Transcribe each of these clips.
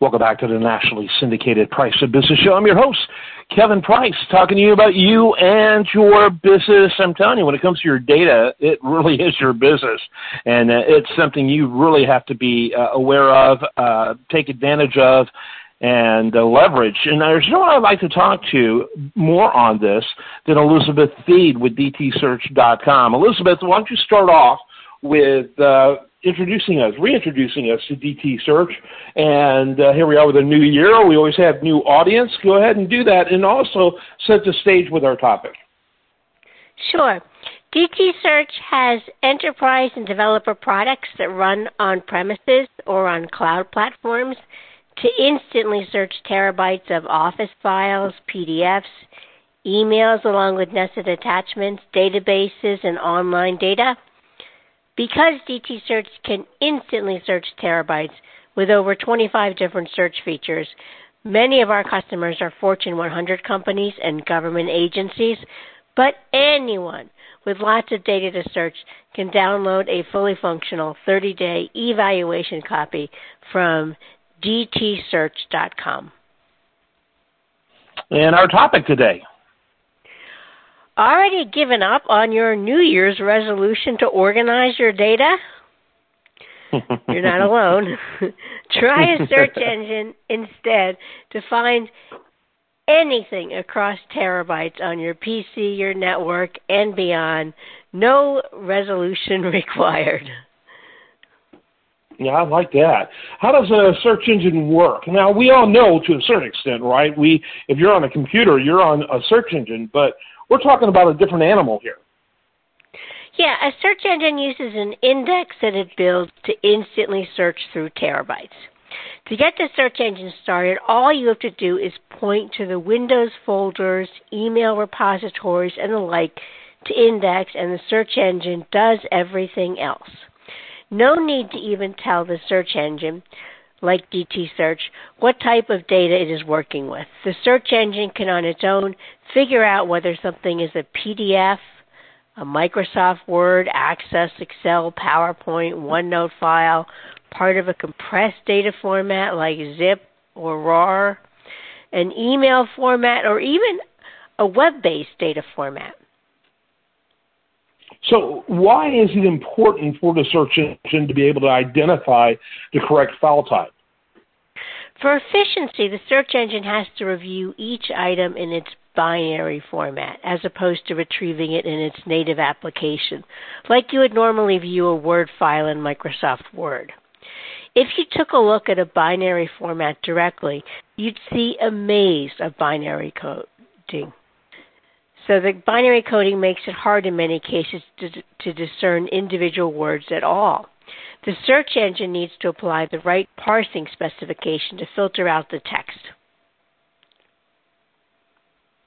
Welcome back to the nationally syndicated Price of Business Show. I'm your host, Kevin Price, talking to you about you and your business. I'm telling you, when it comes to your data, it really is your business. And uh, it's something you really have to be uh, aware of, uh, take advantage of, and uh, leverage. And there's no one I'd like to talk to more on this than Elizabeth Thede with DTSearch.com. Elizabeth, why don't you start off with uh, introducing us, reintroducing us to DT Search. And uh, here we are with a new year. We always have new audience. Go ahead and do that, and also set the stage with our topic. Sure. DT Search has enterprise and developer products that run on premises or on cloud platforms to instantly search terabytes of Office files, PDFs, emails along with nested attachments, databases, and online data because DT Search can instantly search terabytes with over 25 different search features, many of our customers are Fortune 100 companies and government agencies, but anyone with lots of data to search can download a fully functional 30 day evaluation copy from dtsearch.com. And our topic today already given up on your New Year's resolution to organize your data? You're not alone. Try a search engine instead to find anything across terabytes on your PC, your network, and beyond. No resolution required. Yeah, I like that. How does a search engine work? Now, we all know to a certain extent, right? We, if you're on a computer, you're on a search engine, but we're talking about a different animal here. Yeah, a search engine uses an index that it builds to instantly search through terabytes. To get the search engine started, all you have to do is point to the Windows folders, email repositories, and the like to index, and the search engine does everything else. No need to even tell the search engine like DT Search, what type of data it is working with. The search engine can on its own figure out whether something is a PDF, a Microsoft Word, Access, Excel, PowerPoint, OneNote file, part of a compressed data format like zip or RAR, an email format, or even a web based data format. So, why is it important for the search engine to be able to identify the correct file type? For efficiency, the search engine has to review each item in its binary format as opposed to retrieving it in its native application, like you would normally view a Word file in Microsoft Word. If you took a look at a binary format directly, you'd see a maze of binary coding. So the binary coding makes it hard in many cases to, to discern individual words at all. The search engine needs to apply the right parsing specification to filter out the text.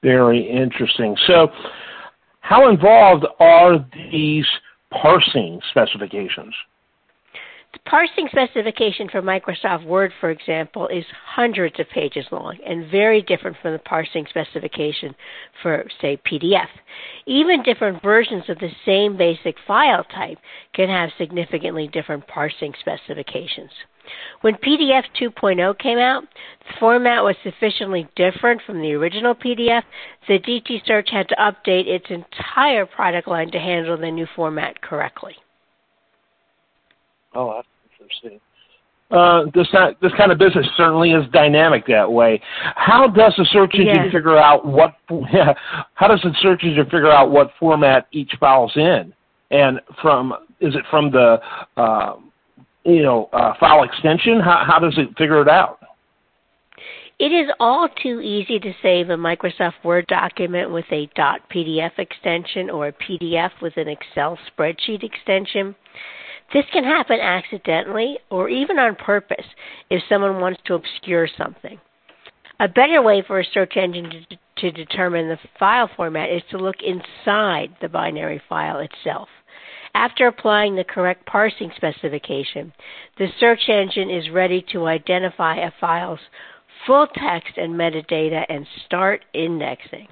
Very interesting. So, how involved are these parsing specifications? The parsing specification for Microsoft Word, for example, is hundreds of pages long and very different from the parsing specification for, say, PDF. Even different versions of the same basic file type can have significantly different parsing specifications. When PDF 2.0 came out, the format was sufficiently different from the original PDF that DT Search had to update its entire product line to handle the new format correctly. Oh, that's interesting. Uh, this this kind of business certainly is dynamic that way. How does the search engine yes. figure out what? How does the search engine figure out what format each file's in? And from is it from the uh, you know uh, file extension? How how does it figure it out? It is all too easy to save a Microsoft Word document with a .pdf extension or a PDF with an Excel spreadsheet extension. This can happen accidentally or even on purpose if someone wants to obscure something. A better way for a search engine to, to determine the file format is to look inside the binary file itself. After applying the correct parsing specification, the search engine is ready to identify a file's full text and metadata and start indexing.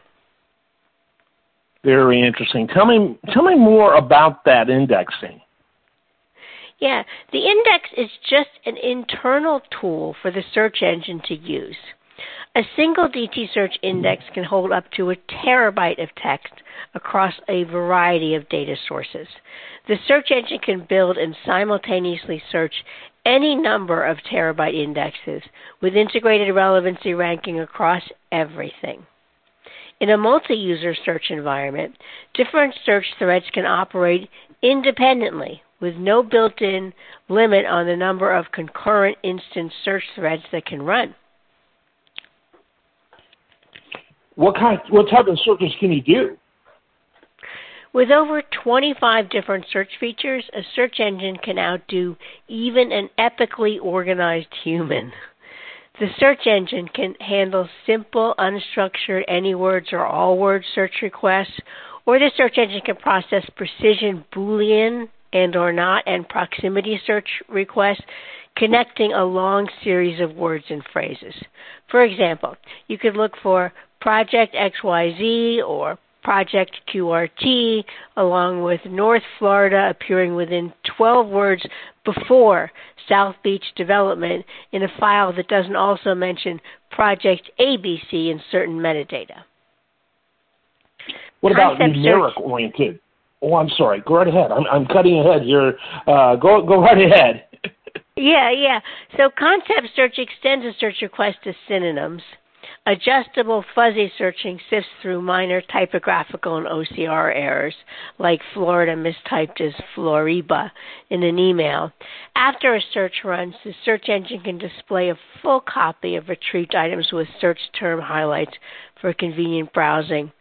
Very interesting. Tell me tell me more about that indexing. Yeah, the index is just an internal tool for the search engine to use. A single DT search index can hold up to a terabyte of text across a variety of data sources. The search engine can build and simultaneously search any number of terabyte indexes with integrated relevancy ranking across everything. In a multi user search environment, different search threads can operate independently with no built in limit on the number of concurrent instance search threads that can run. What kind what type of searches can you do? With over 25 different search features, a search engine can outdo even an epically organized human. The search engine can handle simple, unstructured, any words or all words search requests, or the search engine can process precision Boolean and or not and proximity search requests connecting a long series of words and phrases. For example, you could look for project XYZ or Project QRT, along with North Florida appearing within 12 words before South Beach Development in a file that doesn't also mention Project ABC in certain metadata. What about numeric oriented? Oh, I'm sorry. Go right ahead. I'm, I'm cutting ahead here. Uh, go go right ahead. yeah, yeah. So concept search extends a search request to synonyms. Adjustable fuzzy searching sifts through minor typographical and OCR errors, like Florida mistyped as Floriba in an email. After a search runs, the search engine can display a full copy of retrieved items with search term highlights for convenient browsing.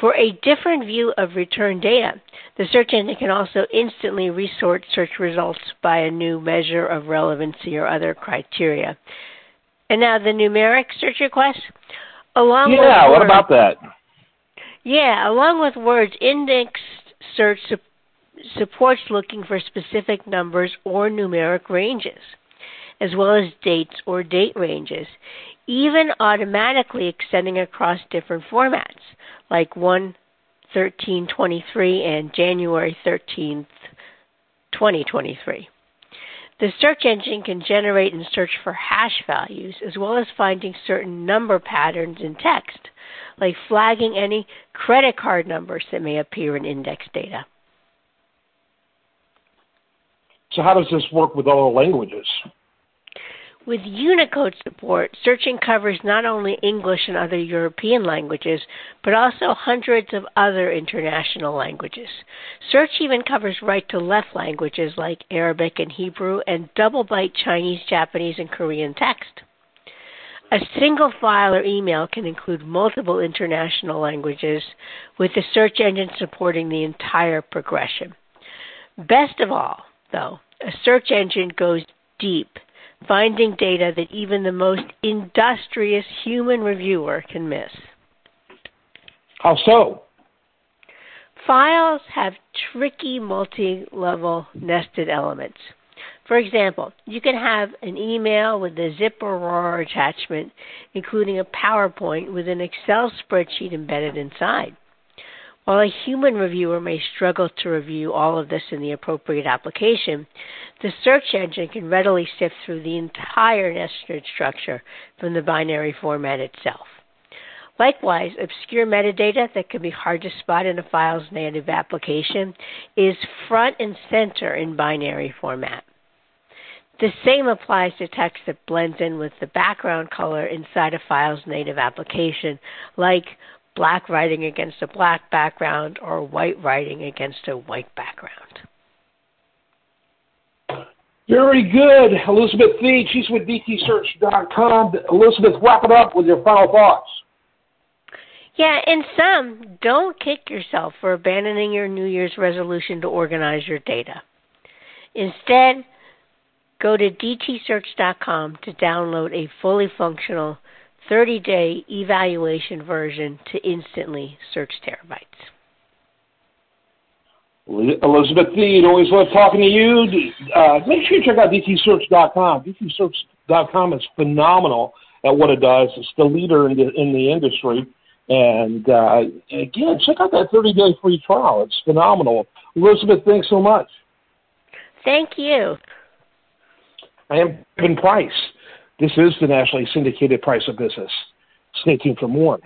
For a different view of return data, the search engine can also instantly resort search results by a new measure of relevancy or other criteria. And now the numeric search request, along yeah, with what about that? Yeah, along with words, indexed search su- supports looking for specific numbers or numeric ranges, as well as dates or date ranges, even automatically extending across different formats, like 1 1323 and January 13th, 2023. The search engine can generate and search for hash values as well as finding certain number patterns in text, like flagging any credit card numbers that may appear in index data. So, how does this work with other languages? With Unicode support, searching covers not only English and other European languages, but also hundreds of other international languages. Search even covers right to left languages like Arabic and Hebrew and double byte Chinese, Japanese, and Korean text. A single file or email can include multiple international languages, with the search engine supporting the entire progression. Best of all, though, a search engine goes deep finding data that even the most industrious human reviewer can miss. How so? Files have tricky multi level nested elements. For example, you can have an email with a zip or RAR attachment, including a PowerPoint with an Excel spreadsheet embedded inside. While a human reviewer may struggle to review all of this in the appropriate application, the search engine can readily sift through the entire nested structure from the binary format itself. Likewise, obscure metadata that can be hard to spot in a file's native application is front and center in binary format. The same applies to text that blends in with the background color inside a file's native application, like black writing against a black background or white writing against a white background. Very good. Elizabeth Thede, she's with DTSearch.com. Elizabeth, wrap it up with your final thoughts. Yeah, in some, don't kick yourself for abandoning your New Year's resolution to organize your data. Instead, go to DTSearch.com to download a fully functional 30 day evaluation version to instantly search terabytes. Elizabeth Thede, always love talking to you. Uh, make sure you check out dtsearch.com. dtsearch.com is phenomenal at what it does. It's the leader in the, in the industry. And uh, again, check out that 30 day free trial. It's phenomenal. Elizabeth, thanks so much. Thank you. I am Kevin Price. This is the nationally syndicated price of business. Tuned for more